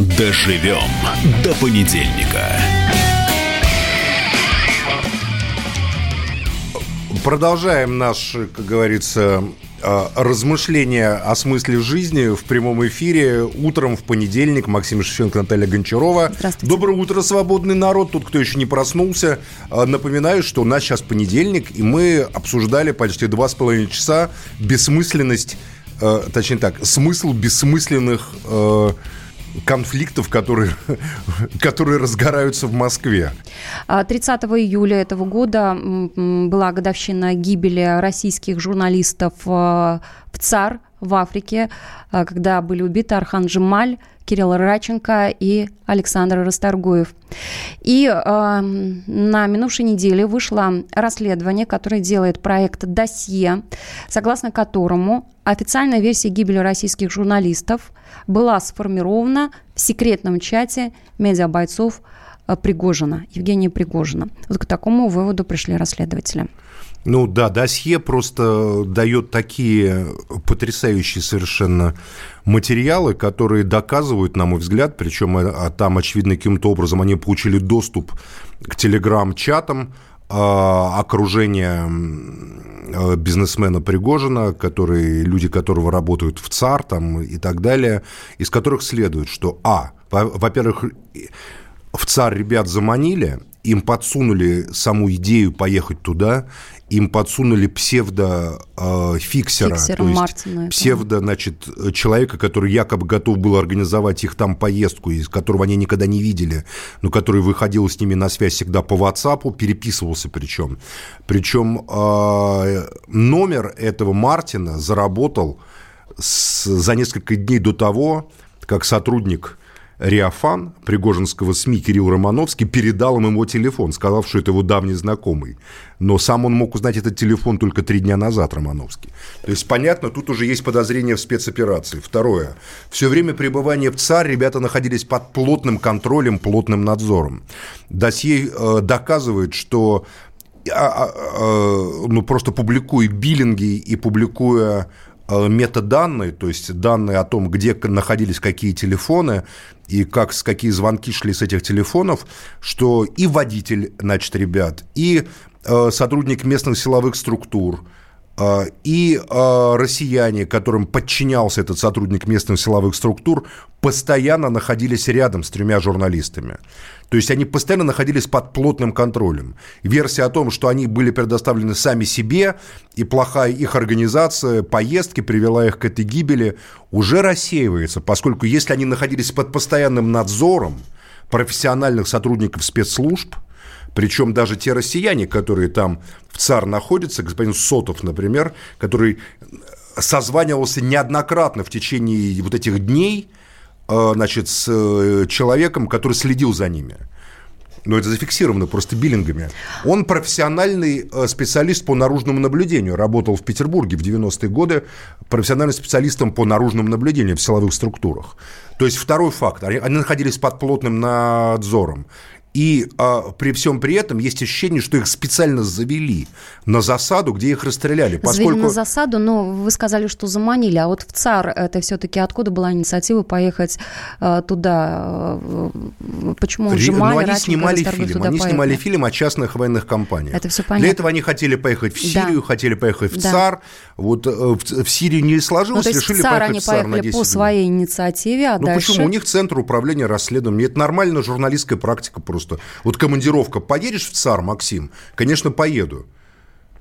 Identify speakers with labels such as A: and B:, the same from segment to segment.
A: Доживем до понедельника.
B: Продолжаем наш, как говорится, э, размышления о смысле жизни в прямом эфире утром в понедельник. Максим Шевченко, Наталья Гончарова.
C: Здравствуйте.
B: Доброе утро, свободный народ. Тут, кто еще не проснулся. Э, Напоминаю, что у нас сейчас понедельник, и мы обсуждали почти два с половиной часа бессмысленность, э, точнее так, смысл бессмысленных конфликтов, которые, которые разгораются в Москве.
C: А 30 июля этого года была годовщина гибели российских журналистов э, в ЦАР в Африке, э, когда были убиты Архан Джемаль, Кирилл Раченко и Александр Расторгуев. И э, на минувшей неделе вышло расследование, которое делает проект «Досье», согласно которому официальная версия гибели российских журналистов была сформирована в секретном чате медиабойцов э, Пригожина, Евгения Пригожина. Вот к такому выводу пришли расследователи.
B: Ну да, досье просто дает такие потрясающие совершенно материалы, которые доказывают, на мой взгляд, причем а там, очевидно, каким-то образом они получили доступ к телеграм-чатам, а, окружение а, бизнесмена Пригожина, которые, люди которого работают в ЦАР там, и так далее, из которых следует, что, а, во-первых, в ЦАР ребят заманили, им подсунули саму идею поехать туда, им подсунули псевдо-фиксера,
C: Фиксера
B: то есть
C: Мартина, это.
B: псевдо, значит, человека, который якобы готов был организовать их там поездку, из которого они никогда не видели, но который выходил с ними на связь всегда по WhatsApp, переписывался причем. Причем э, номер этого Мартина заработал с- за несколько дней до того, как сотрудник Риафан Пригожинского СМИ Кирилл Романовский передал им его телефон, сказав, что это его давний знакомый. Но сам он мог узнать этот телефон только три дня назад, Романовский. То есть, понятно, тут уже есть подозрение в спецоперации. Второе. Все время пребывания в ЦАР ребята находились под плотным контролем, плотным надзором. Досье э, доказывает, что а, а, а, ну, просто публикуя биллинги и публикуя э, метаданные, то есть данные о том, где находились какие телефоны и как, какие звонки шли с этих телефонов, что и водитель, значит, ребят, и э, сотрудник местных силовых структур, э, и э, россияне, которым подчинялся этот сотрудник местных силовых структур, постоянно находились рядом с тремя журналистами. То есть они постоянно находились под плотным контролем. Версия о том, что они были предоставлены сами себе, и плохая их организация, поездки привела их к этой гибели, уже рассеивается, поскольку если они находились под постоянным надзором профессиональных сотрудников спецслужб, причем даже те россияне, которые там в ЦАР находятся, господин Сотов, например, который созванивался неоднократно в течение вот этих дней, э, значит, с э, человеком, который следил за ними. Но это зафиксировано просто биллингами. Он профессиональный э, специалист по наружному наблюдению. Работал в Петербурге в 90-е годы профессиональным специалистом по наружному наблюдению в силовых структурах. То есть второй факт. Они, они находились под плотным надзором. И а, при всем при этом есть ощущение, что их специально завели на засаду, где их расстреляли.
C: Завели
B: Поскольку...
C: на засаду, но вы сказали, что заманили. А вот в ЦАР это все-таки откуда была инициатива поехать э, туда? Э, Почему Джемаль,
B: ну, они снимали фильм. Они
C: поехали?
B: снимали фильм о частных военных компаниях.
C: Это
B: Для
C: понятно.
B: этого они хотели поехать в
C: Да.
B: Сирию, хотели поехать в
C: Да.
B: ЦАР. Вот э, в, в Сирию не
C: Ну,
B: сложилось,
C: есть
B: решили
C: в ЦАР
B: поехать
C: они
B: в ЦАР на
C: поехали
B: 10
C: по
B: дней.
C: своей инициативе, а
B: Ну
C: дальше...
B: почему? У них центр управления расследованием. Это нормальная журналистская практика просто. Вот командировка. Поедешь в ЦАР, Максим? Конечно, поеду.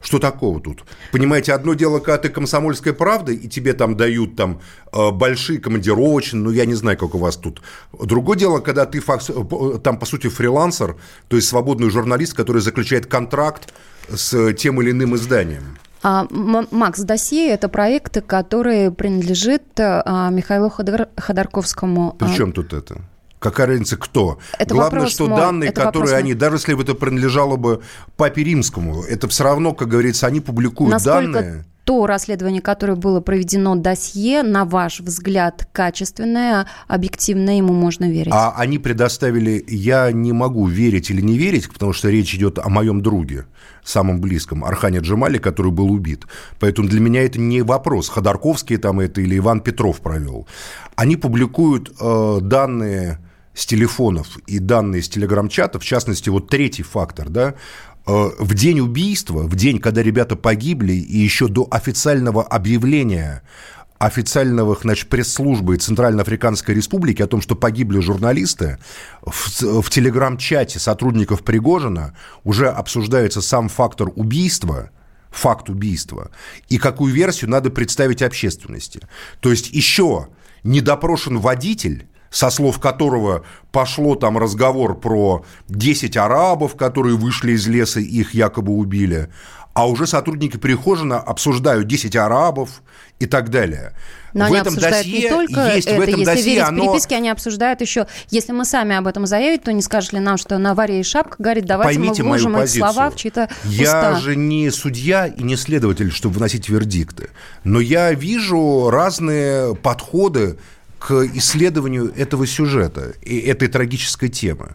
B: Что такого тут? Понимаете, одно дело, когда ты комсомольская правда, и тебе там дают там э, большие командировочные, ну, я не знаю, как у вас тут. Другое дело, когда ты факс- э, там, по сути, фрилансер, то есть свободный журналист, который заключает контракт с тем или иным изданием.
C: А, Макс, досье – это проект, который принадлежит а, Михаилу Ходор- Ходорковскому. А,
B: Причем тут это? Какая разница, кто?
C: Это
B: Главное, что
C: мой,
B: данные,
C: это
B: которые они, даже если бы это принадлежало бы Папе Римскому, это все равно, как говорится, они публикуют
C: Насколько
B: данные.
C: то расследование, которое было проведено досье, на ваш взгляд, качественное, объективное, ему можно верить?
B: А они предоставили, я не могу верить или не верить, потому что речь идет о моем друге, самом близком, Архане Джамале, который был убит. Поэтому для меня это не вопрос, Ходорковский там это или Иван Петров провел. Они публикуют э, данные с телефонов и данные с телеграм-чата, в частности, вот третий фактор, да, Э, в день убийства, в день, когда ребята погибли, и еще до официального объявления официального значит, пресс-службы Центральноафриканской Республики о том, что погибли журналисты, в, в телеграм-чате сотрудников Пригожина уже обсуждается сам фактор убийства, факт убийства, и какую версию надо представить общественности. То есть еще не допрошен водитель, со слов которого пошло там разговор про 10 арабов, которые вышли из леса и их якобы убили, а уже сотрудники Прихожина обсуждают 10 арабов и так далее.
C: Но в они этом обсуждают досье не только есть это, в этом если досье, верить оно... переписке, они обсуждают еще, если мы сами об этом заявим, то не скажет ли нам, что на варе и шапка говорит, давайте Поймите мы вложим эти слова в чьи-то
B: Я уста. же не судья и не следователь, чтобы выносить вердикты, но я вижу разные подходы к исследованию этого сюжета и этой трагической темы.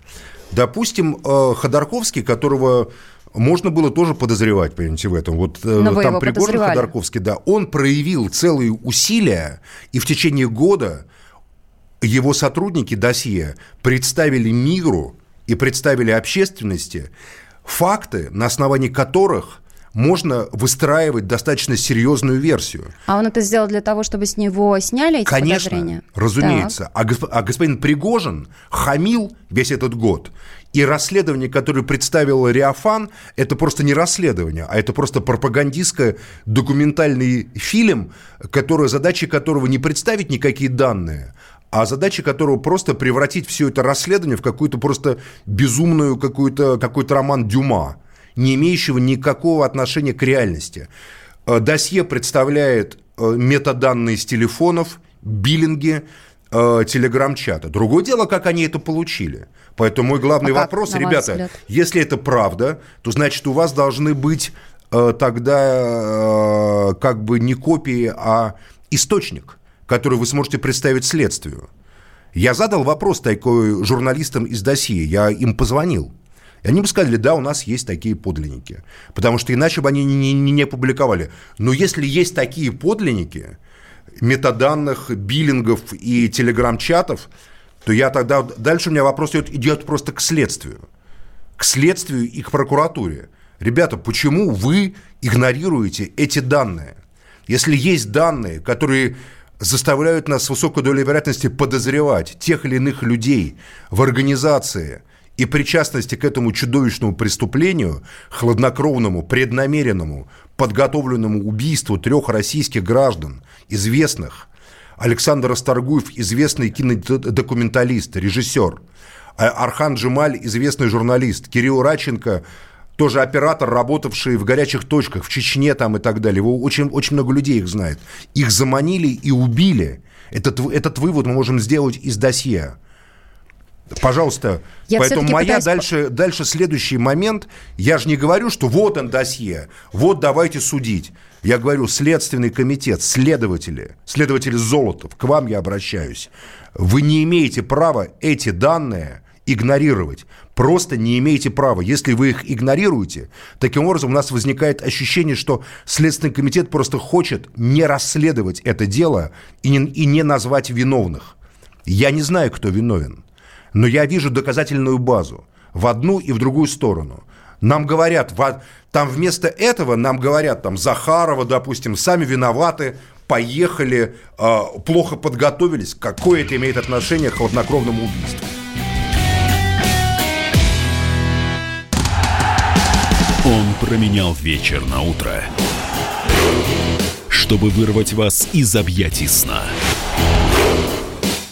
B: Допустим, э, Ходорковский, которого можно было тоже подозревать, понимаете, в этом. Вот э, Но там Пригожин Ходорковский, да, он проявил целые усилия, и в течение года его сотрудники досье представили миру и представили общественности факты, на основании которых – можно выстраивать достаточно серьезную версию.
C: А он это сделал для того, чтобы с него сняли эти
B: Конечно,
C: подозрения?
B: разумеется. А, госп... а господин Пригожин хамил весь этот год. И расследование, которое представил Риафан, это просто не расследование, а это просто пропагандистский документальный фильм, который, задача которого не представить никакие данные, а задача которого просто превратить все это расследование в какую-то просто безумную какую-то, какой-то роман Дюма не имеющего никакого отношения к реальности. Э, досье представляет э, метаданные с телефонов, биллинги, э, телеграм-чата. Другое дело, как они это получили. Поэтому мой главный а вопрос, как, ребята, если это правда, то значит у вас должны быть тогда как бы не копии, а источник, который вы сможете представить следствию. Я задал вопрос такой журналистам из досье, я им позвонил. И они бы сказали, да, у нас есть такие подлинники. Потому что иначе бы они не, не, не публиковали. Но если есть такие подлинники, метаданных, биллингов и телеграм-чатов, то я тогда... Дальше у меня вопрос идет, идет просто к следствию. К следствию и к прокуратуре. Ребята, почему вы игнорируете эти данные? Если есть данные, которые заставляют нас с высокой долей вероятности подозревать тех или иных людей в организации – и причастности к этому чудовищному преступлению, хладнокровному, преднамеренному, подготовленному убийству трех российских граждан, известных, Александр Расторгуев, известный кинодокументалист, режиссер, а Архан Джемаль, известный журналист, Кирилл Раченко, тоже оператор, работавший в горячих точках, в Чечне там и так далее. Его очень, очень много людей их знает. Их заманили и убили. Этот, этот вывод мы можем сделать из досье. Пожалуйста, я поэтому моя пытаюсь... дальше, дальше следующий момент. Я же не говорю, что вот он досье, вот давайте судить. Я говорю, Следственный комитет, следователи, следователи Золотов, к вам я обращаюсь. Вы не имеете права эти данные игнорировать. Просто не имеете права. Если вы их игнорируете, таким образом у нас возникает ощущение, что Следственный комитет просто хочет не расследовать это дело и не, и не назвать виновных. Я не знаю, кто виновен но я вижу доказательную базу в одну и в другую сторону. Нам говорят, там вместо этого нам говорят, там, Захарова, допустим, сами виноваты, поехали, э, плохо подготовились. Какое это имеет отношение к хладнокровному убийству?
A: Он променял вечер на утро, чтобы вырвать вас из объятий сна.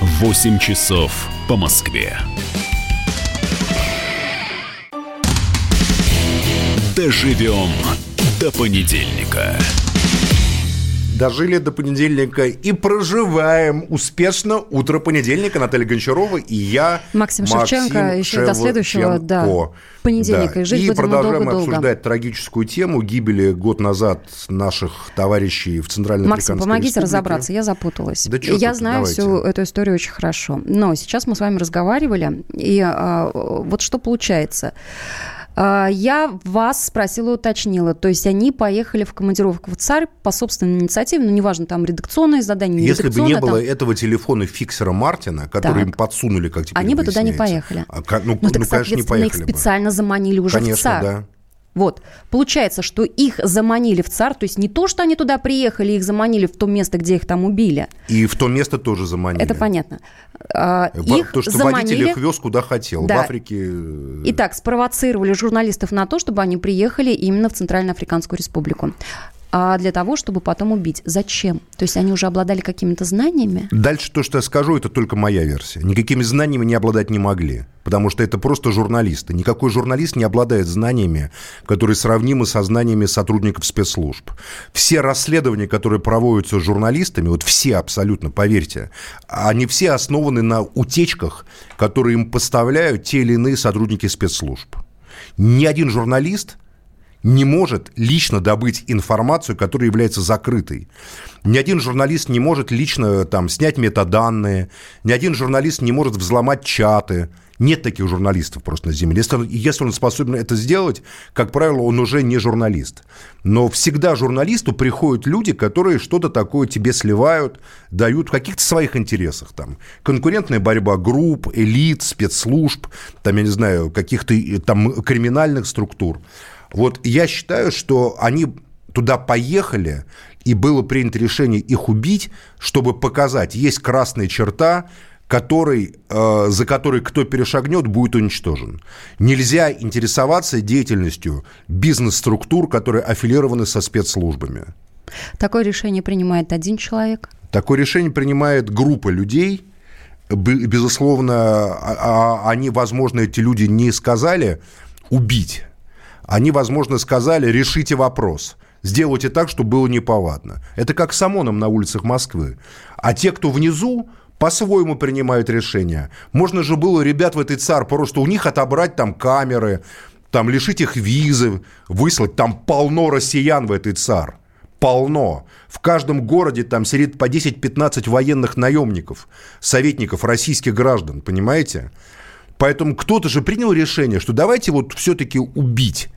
A: 8 часов по Москве. Доживем до понедельника
B: дожили до понедельника и проживаем успешно утро понедельника. Наталья Гончарова и я,
C: Максим, Максим Шевченко, еще до следующего да, понедельника.
B: Да.
C: И, жить
B: и продолжаем
C: долго,
B: обсуждать долго. трагическую тему гибели год назад наших товарищей в Центральной
C: Максим, помогите
B: Республике.
C: разобраться, я запуталась.
B: Да
C: я
B: тут,
C: знаю
B: давайте.
C: всю эту историю очень хорошо. Но сейчас мы с вами разговаривали, и а, вот что получается. А, я вас спросила, уточнила. То есть они поехали в командировку в ЦАРь по собственной инициативе, ну, неважно, там редакционные задания,
B: Если бы не было
C: там...
B: этого телефона фиксера Мартина, который так. им подсунули, как теперь
C: Они бы туда не поехали.
B: А, ну,
C: ну,
B: ну,
C: так,
B: конечно, не поехали
C: их специально
B: бы.
C: заманили уже
B: конечно,
C: в ЦАРь.
B: Да.
C: Вот. Получается, что их заманили в ЦАР, то есть не то, что они туда приехали, их заманили в то место, где их там убили.
B: И в то место тоже заманили.
C: Это понятно. А, их
B: то, что
C: заманили...
B: водитель их вез куда хотел.
C: Да.
B: В Африке... э,
C: Итак, спровоцировали журналистов на то, чтобы они приехали именно в Центральноафриканскую республику а для того, чтобы потом убить. Зачем? То есть они уже обладали какими-то знаниями?
B: Дальше то, что я скажу, это только моя версия. Никакими знаниями не обладать не могли, потому что это просто журналисты. Никакой журналист не обладает знаниями, которые сравнимы со знаниями сотрудников спецслужб. Все расследования, которые проводятся журналистами, вот все абсолютно, поверьте, они все основаны на утечках, которые им поставляют те или иные сотрудники спецслужб. Ни один журналист не может лично добыть информацию, которая является закрытой. Ни один журналист не может лично там, снять метаданные, ни один журналист не может взломать чаты. Нет таких журналистов просто на Земле. Если если он способен это сделать, как правило, он уже не журналист. Но всегда журналисту приходят люди, которые что-то такое тебе сливают, дают в каких-то своих интересах. Там, конкурентная борьба групп, элит, спецслужб, там, я не знаю, каких-то там криминальных структур. Вот я считаю, что они туда поехали, и было принято решение их убить, чтобы показать, есть красная черта, который, э, за которой кто перешагнет, будет уничтожен. Нельзя интересоваться деятельностью бизнес-структур, которые аффилированы со спецслужбами.
C: Такое решение принимает один человек?
B: Такое решение принимает группа людей. Безусловно, они, возможно, эти люди не сказали убить. Они, возможно, сказали решите вопрос – сделайте так, чтобы было неповадно. Это как с ОМОНом на улицах Москвы. А те, кто внизу, по-своему принимают решения. Можно же было ребят в этой ЦАР просто у них отобрать там камеры, там лишить их визы, выслать. Там полно россиян в этой ЦАР. Полно. В каждом городе там сидит по 10-15 военных наемников, советников российских граждан, понимаете? Поэтому кто-то же принял решение, что давайте вот все-таки убить.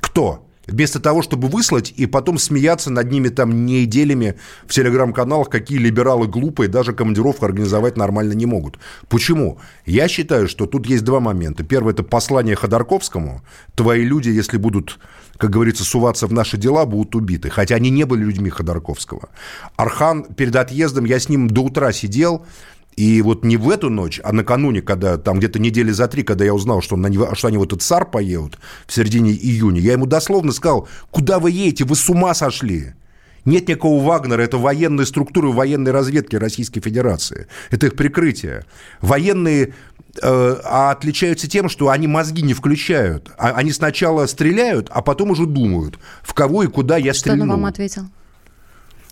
B: Кто? Вместо того, чтобы выслать и потом смеяться над ними там неделями в телеграм-каналах, какие либералы глупые, даже командировку организовать нормально не могут. Почему? Я считаю, что тут есть два момента. Первое – это послание Ходорковскому. Твои люди, если будут, как говорится, суваться в наши дела, будут убиты. Хотя они не были людьми Ходорковского. Архан перед отъездом, я с ним до утра сидел, и вот не в эту ночь, а накануне, когда там где-то недели за три, когда я узнал, что, на, что они в этот ЦАР поедут в середине июня, я ему дословно сказал, куда вы едете, вы с ума сошли. Нет никакого Вагнера, это военные структуры военной разведки Российской Федерации. Это их прикрытие. Военные э, отличаются тем, что они мозги не включают. А, они сначала стреляют, а потом уже думают, в кого и куда я
C: что
B: стрельну.
C: Что он вам ответил?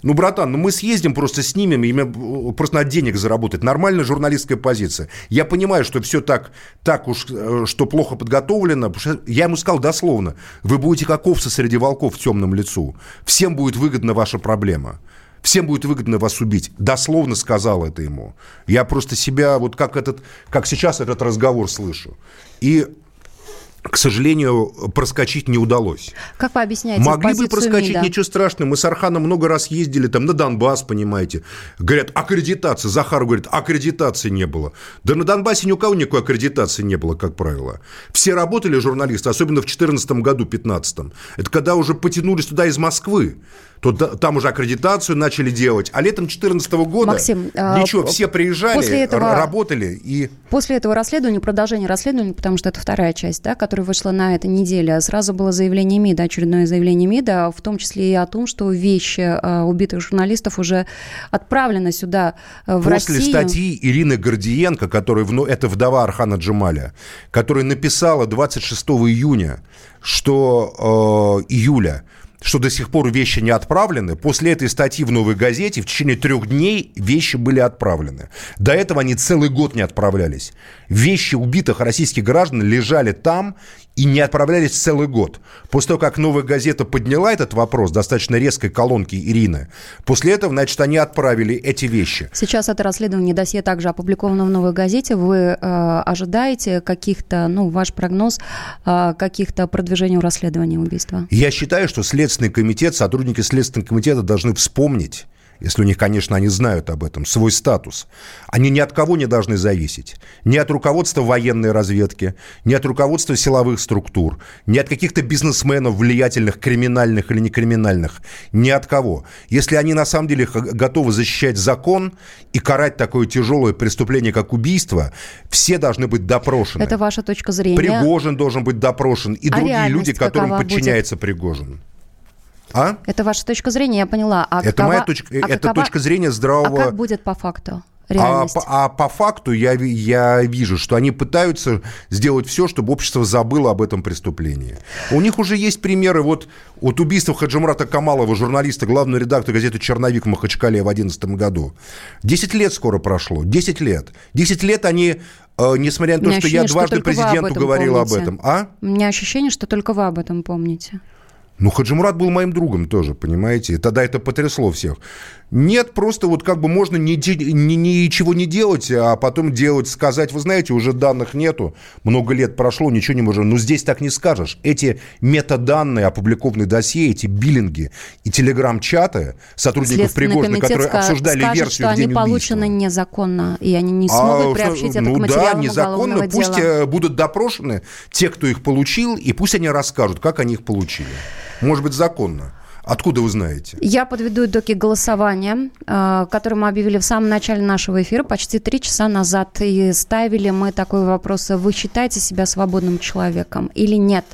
B: Ну, братан, ну мы съездим, просто снимем, и просто на денег заработать. Нормальная журналистская позиция. Я понимаю, что все так, так уж, э, что плохо подготовлено. Я ему сказал дословно, вы будете как овцы среди волков в темном лицу. Всем будет выгодна ваша проблема. Всем будет выгодно вас убить. Дословно сказал это ему. Я просто себя, вот как, этот, как сейчас этот разговор слышу. И к сожалению, проскочить не удалось.
C: Как вы объясняете
B: Могли бы проскочить,
C: МИДа?
B: ничего страшного. Мы с Арханом много раз ездили там на Донбасс, понимаете. Говорят, аккредитация. Захар говорит, аккредитации не было. Да на Донбассе ни у кого никакой аккредитации не было, как правило. Все работали журналисты, особенно в 2014 году, 2015. Это когда уже потянулись туда из Москвы. То там уже аккредитацию начали делать. А летом 2014 года
C: Максим,
B: ничего, все приезжали,
C: после этого,
B: работали. И...
C: После этого расследования, продолжения расследования, потому что это вторая часть, да, которая вышла на этой неделе, сразу было заявление МИДа, очередное заявление МИДа, в том числе и о том, что вещи э, убитых журналистов уже отправлены сюда, в
B: После
C: Россию.
B: После статьи Ирины Гордиенко, которая, это вдова Архана Джамаля, которая написала 26 июня, что э, июля, что до сих пор вещи не отправлены. После этой статьи в «Новой газете» в течение трех дней вещи были отправлены. До этого они целый год не отправлялись. Вещи убитых российских граждан лежали там и не отправлялись целый год. После того, как «Новая газета» подняла этот вопрос, достаточно резкой колонки Ирины, после этого, значит, они отправили эти вещи.
C: Сейчас это расследование досье также опубликовано в «Новой газете». Вы э, ожидаете каких-то, ну, ваш прогноз, э, каких-то продвижений в расследовании убийства?
B: Я считаю, что Следственный комитет, сотрудники Следственного комитета должны вспомнить, если у них, конечно, они знают об этом, свой статус. Они ни от кого не должны зависеть. Ни от руководства военной разведки, ни от руководства силовых структур, ни от каких-то бизнесменов, влиятельных, криминальных или некриминальных, ни от кого. Если они на самом деле готовы защищать закон и карать такое тяжелое преступление, как убийство, все должны быть допрошены.
C: Это ваша точка зрения.
B: Пригожин должен быть допрошен и а другие люди, которым подчиняется будет? Пригожин.
C: А? Это ваша точка зрения, я поняла. А
B: это какова, моя точка, а это какова, точка зрения здравого...
C: А как будет по факту?
B: А, а по факту я, я вижу, что они пытаются сделать все, чтобы общество забыло об этом преступлении. У них уже есть примеры. Вот от убийства Хаджимрата Камалова, журналиста, главного редактора газеты «Черновик» в Махачкале в 2011 году. Десять лет скоро прошло. Десять лет. Десять лет они э, несмотря на то, что я дважды президенту говорил об этом. А?
C: У меня ощущение, что только вы об этом помните.
B: Ну, Хаджимурат был моим другом тоже, понимаете? И тогда это потрясло всех. Нет, просто вот как бы можно ни, ни, ничего не делать, а потом делать, сказать, вы знаете, уже данных нету, много лет прошло, ничего не можем. Но здесь так не скажешь. Эти метаданные, опубликованные досье, эти биллинги и телеграм-чаты сотрудников Пригожина, которые обсуждали
C: скажет,
B: версию
C: что они получены
B: убийства.
C: незаконно, и они не смогут а, приобщить это
B: ну,
C: к материалам
B: да, незаконно. Пусть
C: дела.
B: Э, будут допрошены те, кто их получил, и пусть они расскажут, как они их получили. Может быть, законно. Откуда вы знаете?
C: Я подведу итоги голосования, э, которые мы объявили в самом начале нашего эфира, почти три часа назад. И ставили мы такой вопрос. Вы считаете себя свободным человеком или нет?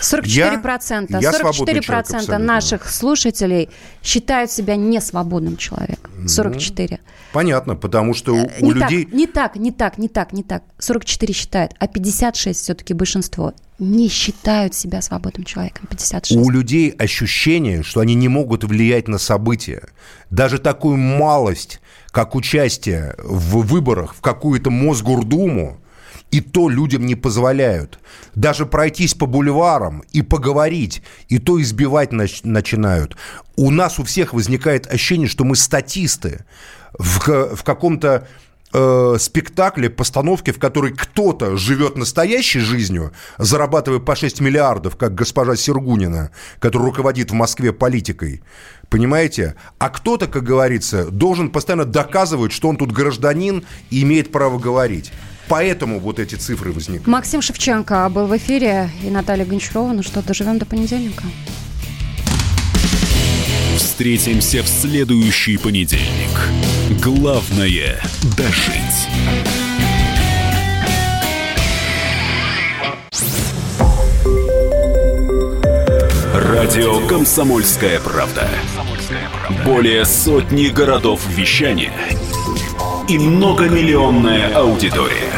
C: 44%, я, я 44% наших слушателей считают себя несвободным человеком. 44. Ну,
B: понятно, потому что у, не
C: у
B: людей...
C: Так, не так, не так, не так, не так. 44 считают, а 56 все-таки большинство не считают себя свободным человеком. 56.
B: У людей ощущение, что они не могут влиять на события. Даже такую малость, как участие в выборах в какую-то Мосгордуму, и то людям не позволяют. Даже пройтись по бульварам и поговорить, и то избивать нач- начинают. У нас у всех возникает ощущение, что мы статисты в, в каком-то э, спектакле, постановке, в которой кто-то живет настоящей жизнью, зарабатывая по 6 миллиардов, как госпожа Сергунина, которая руководит в Москве политикой, понимаете? А кто-то, как говорится, должен постоянно доказывать, что он тут гражданин и имеет право говорить. Поэтому вот эти цифры возникают.
C: Максим Шевченко был в эфире и Наталья Гончарова. Ну что, доживем до понедельника.
A: Встретимся в следующий понедельник. Главное – дожить. Радио «Комсомольская правда». Более сотни городов вещания – и многомиллионная аудитория.